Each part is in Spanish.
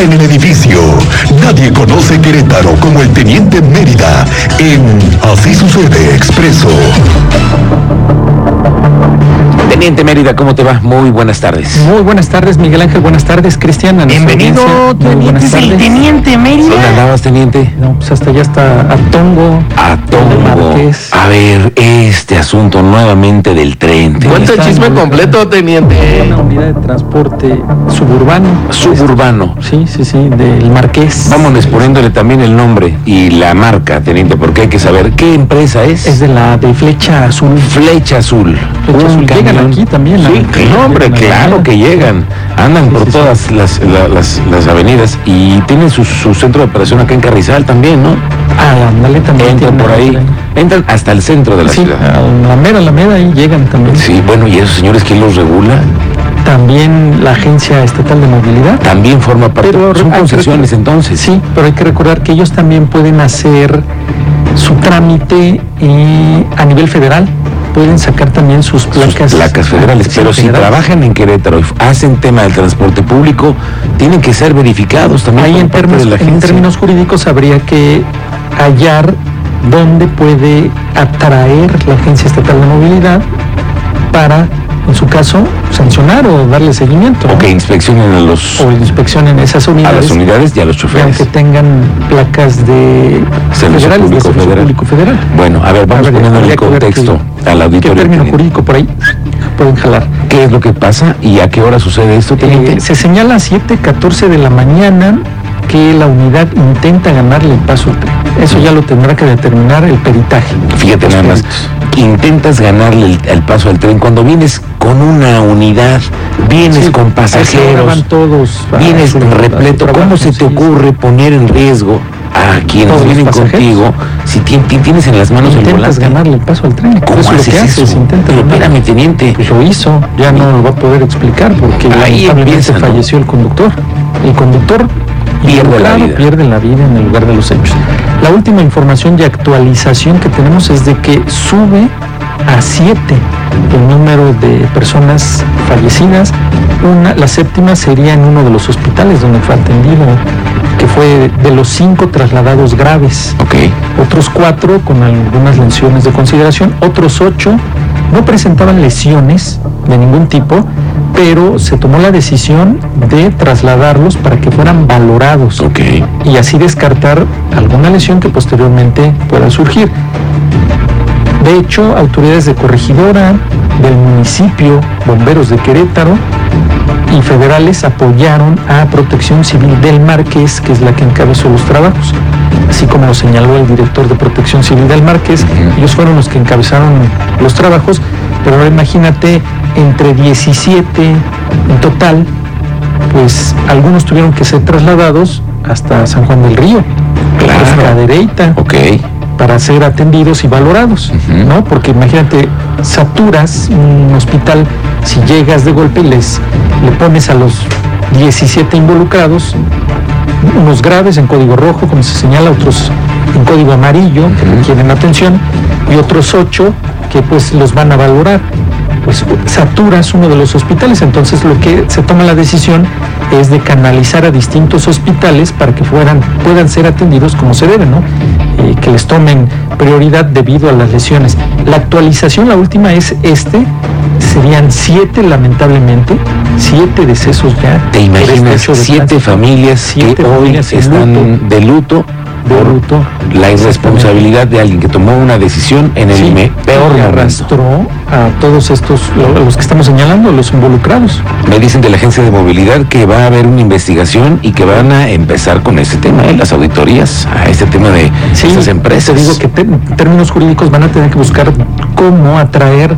en el edificio. Nadie conoce Querétaro como el Teniente Mérida en Así sucede Expreso. Teniente Mérida, ¿cómo te va? Muy buenas tardes. Muy buenas tardes, Miguel Ángel. Buenas tardes, Cristian. a nuestra Bienvenido, teniente, buenas es el tardes. teniente Mérida. ¿Dónde andabas, Teniente? No, pues hasta allá está Atongo. A Tongo. Márquez. A ver, este asunto nuevamente del tren. Cuenta el chisme completo, teniente. Una unidad de transporte suburbano. Suburbano. Sí, sí, sí, del Marqués. Vámonos poniéndole también el nombre y la marca, Teniente, porque hay que saber qué empresa es. Es de la de Flecha Azul. Flecha Azul. Flecha Un Azul. Llegan aquí también, Sí, la- no, hombre, claro que llegan. Andan por todas las, la- las, las avenidas y tienen su, su centro de operación acá en Carrizal también, ¿no? Ah, ándale también. Entran por ahí, entran hasta el centro de la Sí, ciudad. a la mera, la mera, ahí llegan también. Sí, bueno, ¿y esos señores quién los regula? También la Agencia Estatal de Movilidad. También forma parte. Pero son que concesiones entonces. Sí, pero hay que recordar que ellos también pueden hacer su trámite eh, a nivel federal. Pueden sacar también sus Sus placas. placas federales, pero si trabajan en Querétaro y hacen tema del transporte público, tienen que ser verificados también Ahí en términos, en términos jurídicos habría que hallar dónde puede atraer la Agencia Estatal de Movilidad para, en su caso, sancionar o darle seguimiento. o que inspeccionen a los O inspeccionen esas a unidades. las unidades y a los choferes. aunque tengan placas de Servicio federales, de Público Servicio Federal. Público Federal. Bueno, a ver, vamos A ver, poniendo el que contexto qué- al ¿Qué auditorio. término teniente. jurídico por ahí pueden jalar? ¿Qué es lo que pasa y a qué hora sucede esto? Eh, se señala a 7.14 de la mañana que la unidad intenta ganarle el paso al tren. Eso ya lo tendrá que determinar el peritaje. Fíjate nada más, intentas ganarle el, el paso al tren cuando vienes con una unidad, vienes Sí, con pasajeros, van todos a vienes su- repleto. ¿Cómo se te sí, ocurre poner en riesgo a quienes vienen contigo si ti- ti- tienes en las manos el Intentas volante? ganarle el paso al tren. ¿Cómo eso es lo haces que haces, eso? intenta Pero espérame, teniente. Pues lo hizo, ya no lo va a poder explicar porque Ahí lamentablemente empieza, ¿no? falleció el conductor. El conductor Pierde la vida. pierde la vida en el lugar de los hechos. La última información y actualización que tenemos es de que sube a siete el número de personas fallecidas. Una, la séptima sería en uno de los hospitales donde fue atendido, que fue de los cinco trasladados graves Ok. otros cuatro con algunas lesiones de consideración, otros ocho no presentaban lesiones de ningún tipo, pero se tomó la decisión de trasladarlos para que fueran valorados y así descartar alguna lesión que posteriormente pueda surgir. De hecho, autoridades de corregidora, del municipio, bomberos de Querétaro y federales apoyaron a Protección Civil del Marqués, que es la que encabezó los trabajos. Así como lo señaló el director de Protección Civil del Ujú. ellos fueron los que encabezaron los trabajos, pero ahora imagínate, entre 17 en total, pues algunos tuvieron que ser trasladados hasta San Juan del Río, Claro. hasta Cadereyta, Ok. para ser atendidos y valorados. ¿no? Porque imagínate, saturas un hospital, si llegas de golpe y les le pones a los 17 involucrados, unos graves en código rojo, como se señala, otros en código amarillo, que requieren atención, y otros 8 que pues los van a valorar. Pues saturas uno de los hospitales, entonces lo que se toma la decisión es de canalizar a distintos hospitales para que fueran, puedan ser atendidos como se debe, ¿no? Eh, que les tomen prioridad debido a las lesiones. La actualización, la última es este, serían siete lamentablemente, siete decesos ya. ¿Te imaginas siete familias Siete que hoy familias están luto. de luto por la irresponsabilidad de alguien que tomó una decisión en el Sí, me- peor momento? arrastró a todos estos, lo- los que estamos señalando, los involucrados. Me dicen de la agencia de movilidad que va a haber una investigación y que van a empezar con ese tema, ¿eh? las auditorías, a este tema de Sí, esas empresas. Te digo que te- en términos jurídicos van a tener que buscar cómo atraer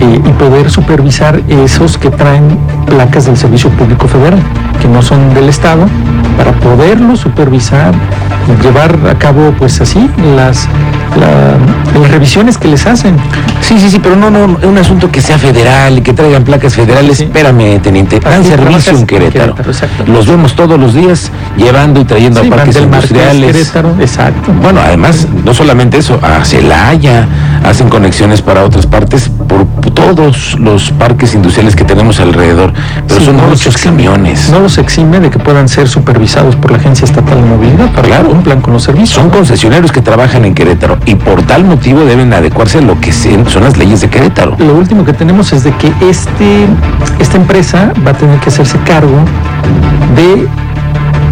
eh, y poder supervisar esos que traen placas del Servicio Público Federal, que no son del Estado, para poderlos supervisar llevar a cabo, pues así, las, la- las revisiones que les hacen. Sí, sí, sí, pero no, no, un asunto que sea federal y que traigan placas federales. Sí. Espérame, teniente, dan servicio en en Querétaro. Los vemos todos los días llevando y trayendo Sí, a parques industriales. Querétaro, exacto. Bueno, además, no solamente eso, a Celaya, hacen conexiones para otras partes por todo todos los parques industriales que tenemos alrededor, pero Sí, son no muchos exime. camiones. No los exime de que puedan ser supervisados por la Agencia Estatal de Movilidad para Claro. que cumplan con los servicios. Son concesionarios que trabajan en Querétaro y por tal motivo deben adecuarse a lo que son las leyes de Querétaro. Lo último que tenemos es de que este, esta empresa va a tener que hacerse cargo de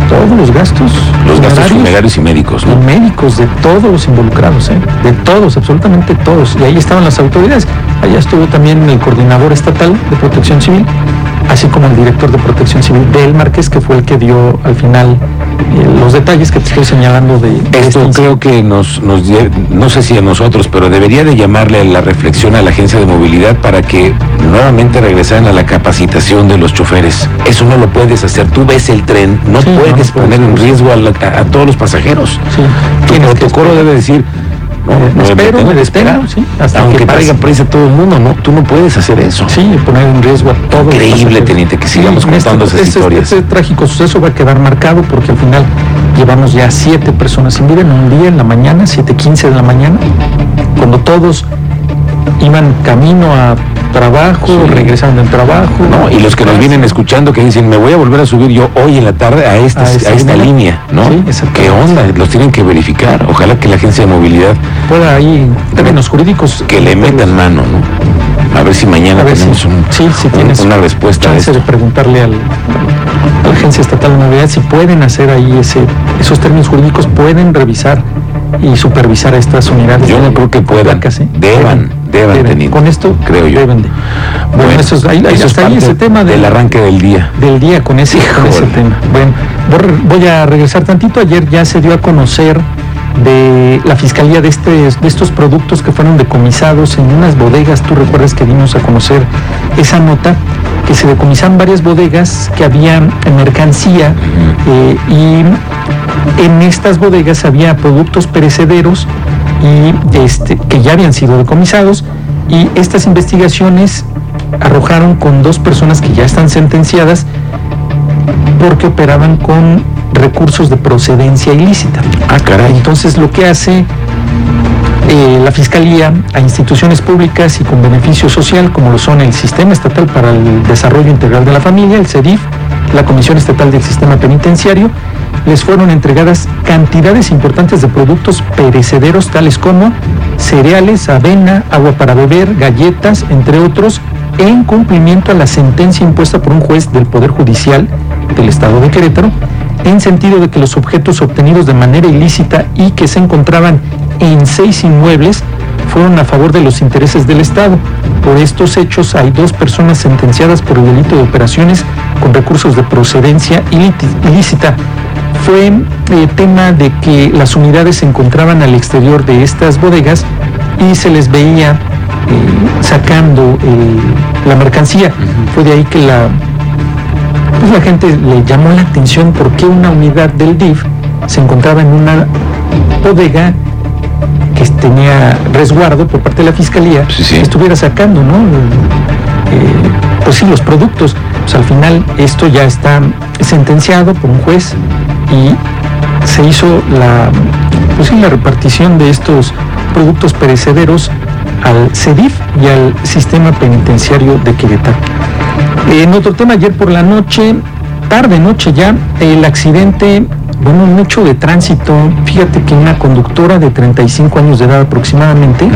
todos los gastos Los gastos funerarios y médicos, y ¿no? médicos de todos los involucrados, ¿eh? de todos, absolutamente todos. Y ahí estaban las autoridades. Allá estuvo también el coordinador estatal de protección civil, así como el director de protección civil del Marqués, que fue el que dio al final los detalles que te estoy señalando de, de Esto creo que nos, nos, no sé si a nosotros, pero debería de llamarle a la reflexión a la agencia de movilidad para que nuevamente regresaran a la capacitación de los choferes. Eso no lo puedes hacer. Tú ves el tren, no Sí, puedes no poner en riesgo a, la- a- a todos los pasajeros. Sí. Tu protocolo debe decir, Eh, no, espero, me que detengo, sí, hasta aunque que pase. traiga prisa todo el mundo, no, tú no puedes hacer eso. Sí, poner en riesgo a todos. los Increíble, teniente, que sigamos Sí, contando esas este, historias. Este, trágico suceso va a quedar marcado porque al final llevamos ya siete personas sin vida en un día, en la mañana, 7.15 de la mañana, cuando todos iban camino a trabajo, Sí. regresando del trabajo. No, y los que nos vienen escuchando que dicen, me voy a volver a subir yo hoy en la tarde a, esta, A a, esta línea. ¿no? Sí. ¿Qué onda? Los tienen que verificar. Ojalá que la agencia de movilidad Pueda ahí, términos jurídicos, que le metan mano, ¿no? A ver si mañana ver si- tenemos un- sí, si un- tienes una respuesta chance de preguntarle al, a la Agencia Estatal de Movilidad si pueden hacer ahí ese, esos términos jurídicos, pueden revisar y supervisar a estas unidades. Yo no creo que puedan. placas, ¿eh? Deban, deban, teniente. Con esto Creo yo. deben de. Bueno, eso es, ahí, ahí eso es está ahí parte ese tema del del, arranque del día. del día con ese, con ese tema. Bueno, voy a regresar tantito. Ayer ya se dio a conocer de la fiscalía de, este, de estos productos que fueron decomisados en unas bodegas. Tú recuerdas que dimos a conocer esa nota, que se decomisaron varias bodegas que habían mercancía eh, y en estas bodegas había productos perecederos y este, que ya habían sido decomisados y estas investigaciones arrojaron con dos personas que ya están sentenciadas porque operaban con recursos de procedencia ilícita. Ah, caray. Entonces lo que hace eh, la Fiscalía a instituciones públicas y con beneficio social, como lo son el Sistema Estatal para el Desarrollo Integral de la Familia, el CEDIF, la Comisión Estatal del Sistema Penitenciario, les fueron entregadas cantidades importantes de productos perecederos tales como cereales, avena, agua para beber, galletas, entre otros, en cumplimiento a la sentencia impuesta por un juez del Poder Judicial del Estado de Querétaro, en sentido de que los objetos obtenidos de manera ilícita y que se encontraban en seis inmuebles fueron a favor de los intereses del Estado. Por estos hechos hay dos personas sentenciadas por el delito de operaciones con recursos de procedencia ilícita. Fue eh, tema de que las unidades se encontraban al exterior de estas bodegas y se les veía eh, sacando eh, la mercancía. Fue de ahí que la, pues la gente le llamó la atención por qué una unidad del DIF se encontraba en una bodega que tenía resguardo por parte de la fiscalía, Sí, sí. que estuviera sacando, ¿no? Eh, pues sí, los productos. Pues al final esto ya está sentenciado por un juez y se hizo la, pues la repartición de estos productos perecederos al CEDIF y al sistema penitenciario de Querétaro. En otro tema, ayer por la noche, tarde noche ya, el accidente, bueno, un hecho de tránsito, fíjate que una conductora de 35 años de edad aproximadamente,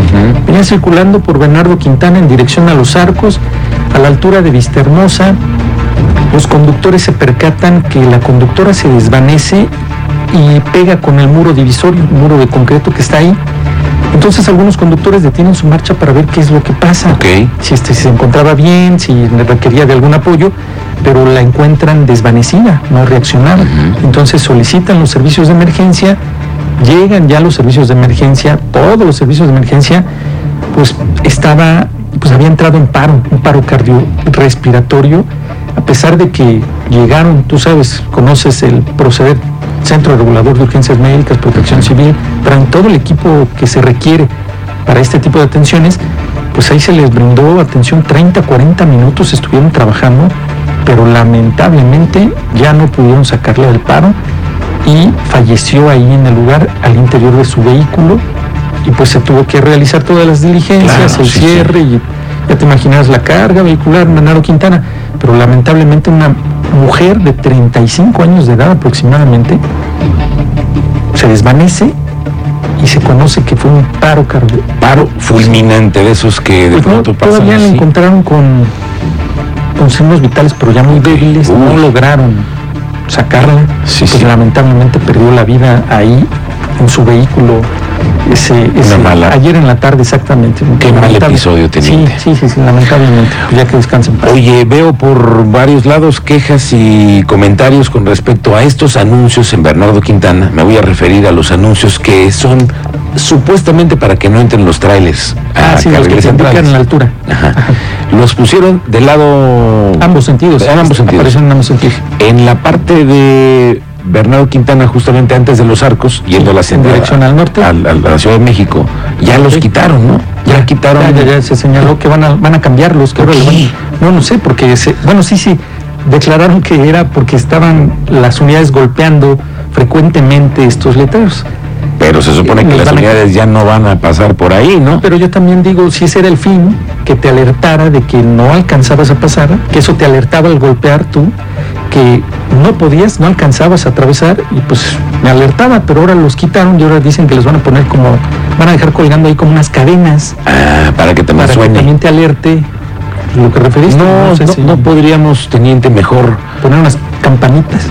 venía circulando por Bernardo Quintana en dirección a Los Arcos, a la altura de Vistahermosa. Los conductores se percatan que la conductora se desvanece y pega con el muro divisorio, un muro de concreto que está ahí. Entonces algunos conductores detienen su marcha para ver qué es lo que pasa Ok. si este se encontraba bien, si requería de algún apoyo, pero la encuentran desvanecida, no reaccionaba. Ujú. Entonces solicitan los servicios de emergencia, llegan ya los servicios de emergencia, todos los servicios de emergencia, pues estaba, pues había entrado en paro, un paro cardiorrespiratorio, a pesar de que llegaron, tú sabes, conoces el proceder Centro Regulador de Urgencias Médicas, Protección Civil, traen todo el equipo que se requiere para este tipo de atenciones, pues ahí se les brindó atención 30, 40 minutos, estuvieron trabajando, pero lamentablemente ya no pudieron sacarle del paro y falleció ahí en el lugar al interior de su vehículo y pues se tuvo que realizar todas las diligencias, Claro, el sí, cierre y Ya te imaginas la carga vehicular, Manaro Quintana, pero lamentablemente una mujer de 35 años de edad aproximadamente se desvanece y se conoce que fue un paro cardíaco. Paro fulminante de esos que de Pues no, pronto pasan todavía la encontraron con, con signos vitales, pero ya muy débiles, no lograron sacarla. Sí, pues sí. lamentablemente perdió la vida ahí en su vehículo. Ese, ese- mala- ayer en la tarde exactamente. Qué mal episodio, teniente. Sí, sí, sí, sí, lamentablemente. Pues ya que descansen. en paz. Oye, veo por varios lados quejas y comentarios con respecto a estos anuncios en Bernardo Quintana. Me voy a referir a los anuncios que son supuestamente para que no entren los trailers a Ah, sí, los que indican centrales. la altura. Ajá. Los pusieron del lado... Ambos sentidos. En ambos sentidos. En ambos sentidos. En la parte de Bernardo Quintana, justamente antes de los arcos, yendo a la en dirección al norte. a, la- a la Ciudad de México, ya los quitaron, ¿no? Ya, quitaron. Ya, se señaló que van a, van a cambiarlos. Que no, no sé, porque se- bueno, sí, sí, declararon que era porque estaban las unidades golpeando frecuentemente estos letreros. Pero se supone que Los las a- unidades ya no van a pasar por ahí, ¿no? Pero yo también digo, si ese era el fin, que te alertara de que no alcanzabas a pasar, que eso te alertaba al golpear tú, que no podías, no alcanzabas a atravesar, y pues me alertaba, pero ahora los quitaron y ahora dicen que les van a poner como, van a dejar colgando ahí como unas cadenas Ah, para que también para que suene. también te alerte lo que referiste. No, sé no, si no podríamos, teniente, mejor poner unas campanitas.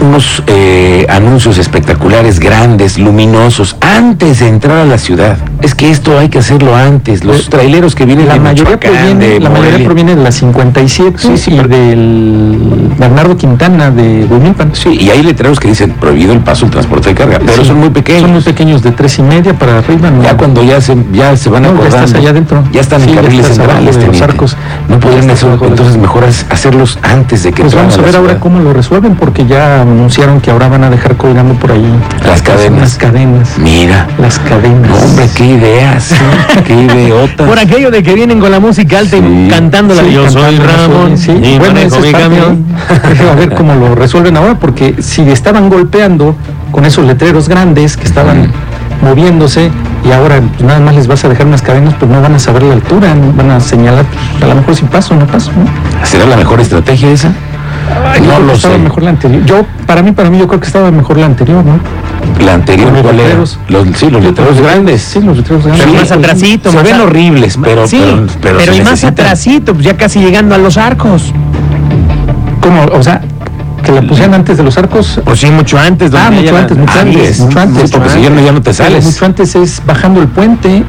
Unos eh, anuncios espectaculares, grandes, luminosos, antes de entrar a la ciudad. Es que esto hay que hacerlo antes. Los Eh, traileros que vienen La de mayoría, proviene, de la mayoría proviene de la 57 Sí, sí, y pero- del Bernardo Quintana de Huimilpan. Sí, y hay letreros que dicen prohibido el paso del transporte de carga, pero Sí, son muy pequeños. Son muy pequeños, de tres y media para arriba. ¿no? Ya cuando ya se, ya se van No, ya estás allá adentro. Ya están en carriles centrales, de los arcos. No podrían hacerlo, entonces mejor hacerlos antes de que Pues vamos a ver ahora cómo lo resuelven, porque ya anunciaron que ahora van a dejar colgando por ahí Las cadenas. Las cadenas. Mira, Las cadenas. no, hombre, qué ideas, qué ideotas. Por aquello de que vienen con la música alta y Sí. cantando la Sí, Yo soy Ramón y Bueno, manejo mi camión. de- a ver cómo lo resuelven ahora, porque si estaban golpeando con esos letreros grandes que estaban moviéndose y ahora pues, nada más les vas a dejar unas cadenas, pues no van a saber la altura, no van a señalar, a lo mejor si paso o no paso. ¿no? ¿Será la mejor estrategia esa? Yo no lo estaba sé. mejor la anterior. Yo, para mí, para mí, yo creo que estaba mejor la anterior, ¿no? La anterior, los ¿cuál era? letreros. Los, sí, los letreros grandes. Sí, los letreros grandes. Pero Sí, más atrasito, se más ven a- horribles, pero, sí, pero, pero, pero se y más atrasito, pues ya casi llegando a los arcos. ¿Cómo? O sea, que la pusieran antes de los arcos. Pues sí, mucho antes. Ah, mucho antes, mucho Antes, antes, mucho antes. porque si ya no, ya no te sales. Mucho antes es bajando el puente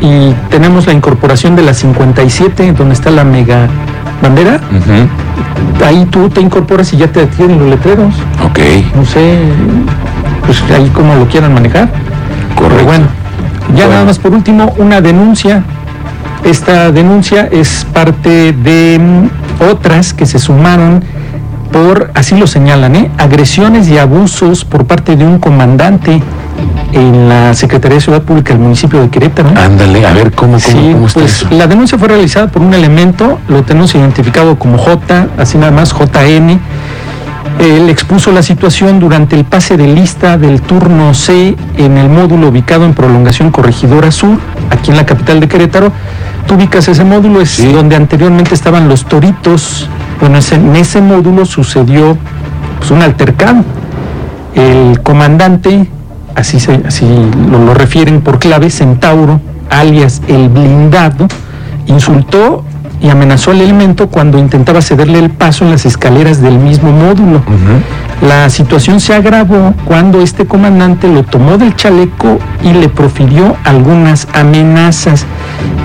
y tenemos la incorporación de la 57, donde está la mega bandera. Ujú, Ahí tú te incorporas y ya te tienen los letreros. Ok, No sé, pues ahí como lo quieran manejar. correcto. Pero bueno, ya Bueno. nada más por último, una denuncia. Esta denuncia es parte de otras que se sumaron por, así lo señalan, ¿eh? agresiones y abusos por parte de un comandante en la Secretaría de Ciudad Pública del municipio de Querétaro. Ándale, a ver cómo, cómo, Sí, cómo está pues eso. la denuncia fue realizada por un elemento, lo tenemos identificado como J, así nada más JN. Él expuso la situación durante el pase de lista del turno C en el módulo ubicado en Prolongación Corregidora Sur, aquí en la capital de Querétaro. Tú ubicas ese módulo, es Sí. donde anteriormente estaban los toritos. Bueno, en ese módulo sucedió pues, un altercado. El comandante, así, se, así lo, lo refieren por clave, Centauro, alias el blindado, insultó y amenazó al elemento cuando intentaba cederle el paso en las escaleras del mismo módulo. La situación se agravó cuando este comandante lo tomó del chaleco y le profirió algunas amenazas.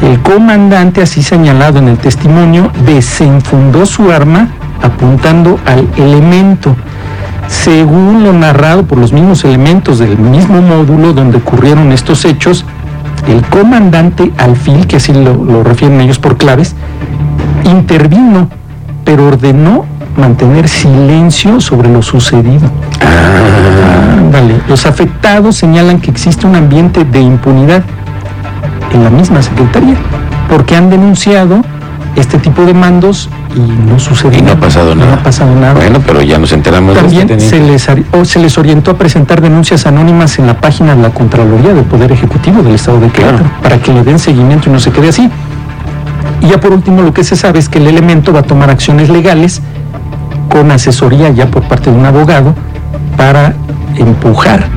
El comandante, así señalado en el testimonio, desenfundó su arma apuntando al elemento. Según lo narrado por los mismos elementos del mismo módulo donde ocurrieron estos hechos, el comandante Alfil, que así lo, lo refieren ellos por claves, intervino, pero ordenó mantener silencio sobre lo sucedido. Ándale. Los afectados señalan que existe un ambiente de impunidad en la misma secretaría, porque han denunciado este tipo de mandos y no sucedió Y no ha pasado nada. No ha pasado nada. Bueno, pero ya nos enteramos También de este se les, o se les orientó a presentar denuncias anónimas en la página de la Contraloría del Poder Ejecutivo del Estado de Querétaro Claro. para que le den seguimiento y no se quede así. Y ya por último, lo que se sabe es que el elemento va a tomar acciones legales con asesoría ya por parte de un abogado para empujar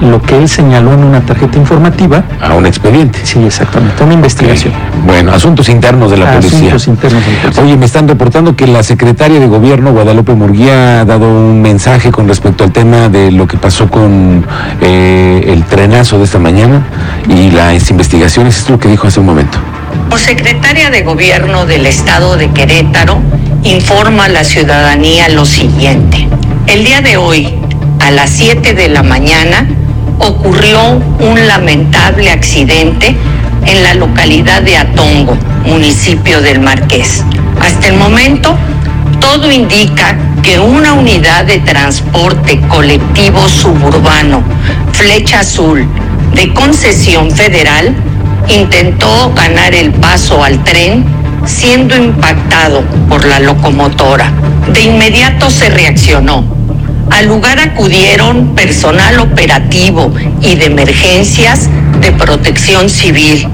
lo que él señaló en una tarjeta informativa. A un expediente. Sí, exactamente, una investigación. Bueno, asuntos internos de la policía. Asuntos internos de la policía. Oye, me están reportando que la secretaria de gobierno, Guadalupe Murguía, ha dado un mensaje con respecto al tema de lo que pasó con eh, el trenazo de esta mañana y las investigaciones. Esto es lo que dijo hace un momento. Como secretaria de Gobierno del Estado de Querétaro, informa a la ciudadanía lo siguiente. El día de hoy, a las 7 de la mañana, ocurrió un lamentable accidente en la localidad de Atongo, municipio del Marqués. Hasta el momento, todo indica que una unidad de transporte colectivo suburbano, Flecha Azul, de concesión federal, intentó ganar el paso al tren siendo impactado por la locomotora. De inmediato se reaccionó. Al lugar acudieron personal operativo y de emergencias de protección civil,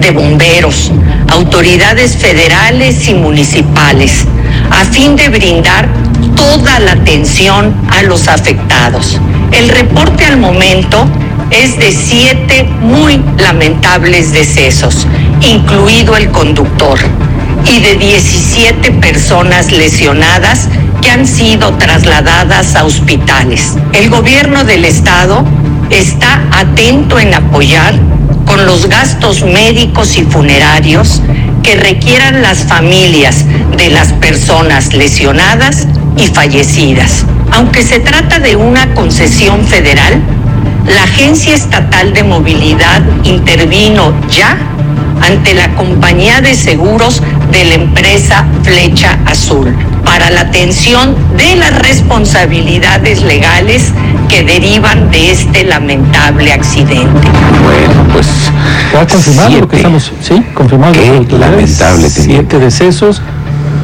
de bomberos, autoridades federales y municipales, a fin de brindar toda la atención a los afectados. El reporte al momento es de siete muy lamentables decesos, incluido el conductor, y de 17 personas lesionadas han sido trasladadas a hospitales. El gobierno del estado está atento en apoyar con los gastos médicos y funerarios que requieran las familias de las personas lesionadas y fallecidas. Aunque se trata de una concesión federal, la Agencia Estatal de Movilidad intervino ya ante la compañía de seguros de la empresa Flecha Azul para la atención de las responsabilidades legales que derivan de este lamentable accidente. Bueno, pues. Ya confirmado lo que siete. estamos, sí, confirmado. Qué lamentable, teniente. Siete decesos,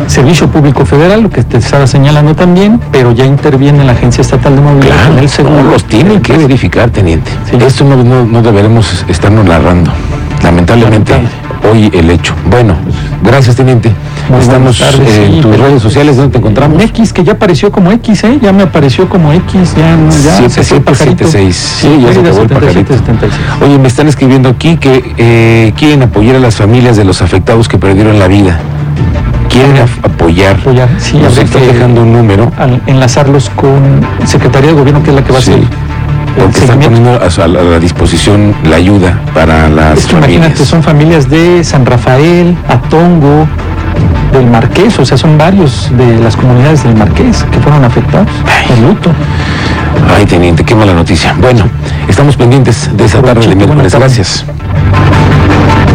Servicio Público Federal, lo que te estaba señalando también, pero ya interviene la Agencia Estatal de Movilidad Claro, en el seguro. no, los tienen que verificar, teniente. Sí. Esto no, no, no deberemos estarnos narrando. Lamentablemente, hoy el hecho. Bueno, gracias, teniente. Muy Estamos tardes, eh, sí, en tus redes sociales, ¿dónde te encontramos? X, que ya apareció como X, ¿eh? Ya me apareció como X, ya, no, ya. se fue el pajarito. 7776. Sí, ya se acabó el 77, pajarito. 76. Oye, me están escribiendo aquí que eh, quieren apoyar a las familias de los afectados que perdieron la vida. Quieren apoyar. Apoyar, sí, Nos está dejando un número. Al enlazarlos con Secretaría de Gobierno, que es la que va a Sí, hacer el Porque están poniendo a, la, disposición la ayuda para las Es que familias. imagínate, son familias de San Rafael, Atongo, del Marqués, o sea, son varios de las comunidades del Marqués que fueron afectados por luto. Ay, teniente, qué mala noticia. Bueno, estamos pendientes de esa tarde de miércoles. Gracias.